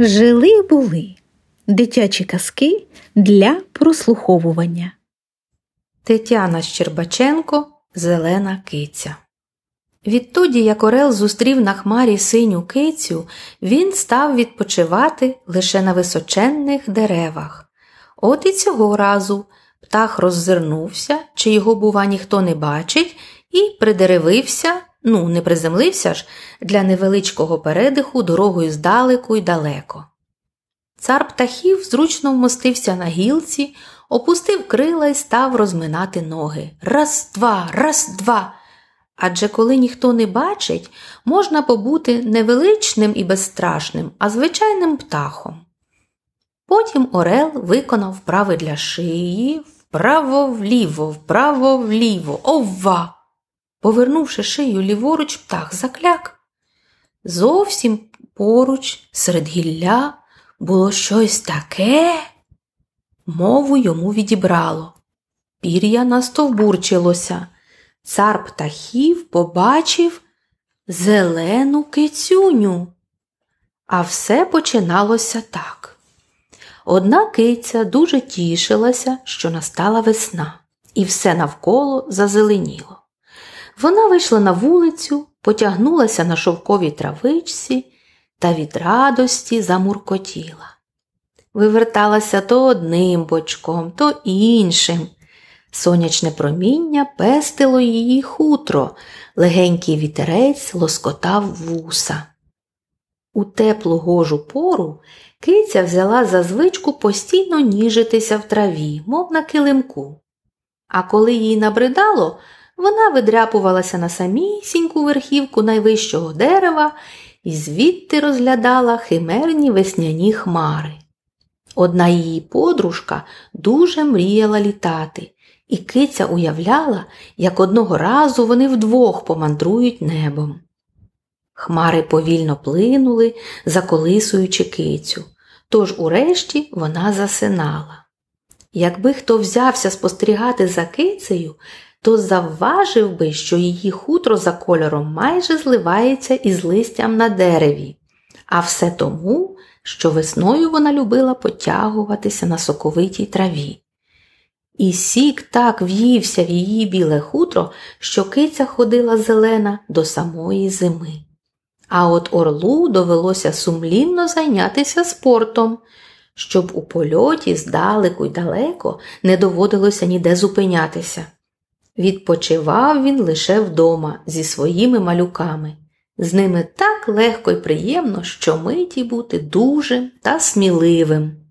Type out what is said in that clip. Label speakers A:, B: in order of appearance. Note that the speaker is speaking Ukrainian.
A: Жили були дитячі казки для прослуховування.
B: Тетяна Щербаченко Зелена киця. Відтоді, як Орел зустрів на хмарі синю кицю, він став відпочивати лише на височенних деревах. От і цього разу птах роззирнувся, чи його, бува, ніхто не бачить, і придеревився, ну, не приземлився ж, для невеличкого передиху дорогою здалеку й далеко. Цар птахів зручно вмостився на гілці, опустив крила і став розминати ноги. Раз, два, раз, два. Адже коли ніхто не бачить, можна побути невеличним і безстрашним, а звичайним птахом. Потім Орел виконав вправи для шиї, вправо вліво, вправо вліво, ова. Повернувши шию ліворуч, птах закляк. Зовсім поруч, серед гілля, було щось таке. Мову йому відібрало. Пір'я настовбурчилося. Цар птахів побачив зелену кицюню. А все починалося так. Одна киця дуже тішилася, що настала весна, і все навколо зазеленіло. Вона вийшла на вулицю, потягнулася на шовковій травичці та від радості замуркотіла. Виверталася то одним бочком, то іншим. Сонячне проміння пестило її хутро, легенький вітерець лоскотав вуса. У теплу гожу пору киця взяла за звичку постійно ніжитися в траві, мов на килимку. А коли їй набридало, вона видряпувалася на самісіньку верхівку найвищого дерева і звідти розглядала химерні весняні хмари. Одна її подружка дуже мріяла літати, і киця уявляла, як одного разу вони вдвох помандрують небом. Хмари повільно плинули, заколисуючи кицю, тож урешті вона засинала. Якби хто взявся спостерігати за кицею, то завважив би, що її хутро за кольором майже зливається із листям на дереві, а все тому, що весною вона любила потягуватися на соковитій траві. І сік так в'ївся в її біле хутро, що киця ходила зелена до самої зими. А от орлу довелося сумлінно зайнятися спортом, щоб у польоті здалеку й далеко не доводилося ніде зупинятися. Відпочивав він лише вдома зі своїми малюками. З ними так легко й приємно, що миті бути дужим та сміливим.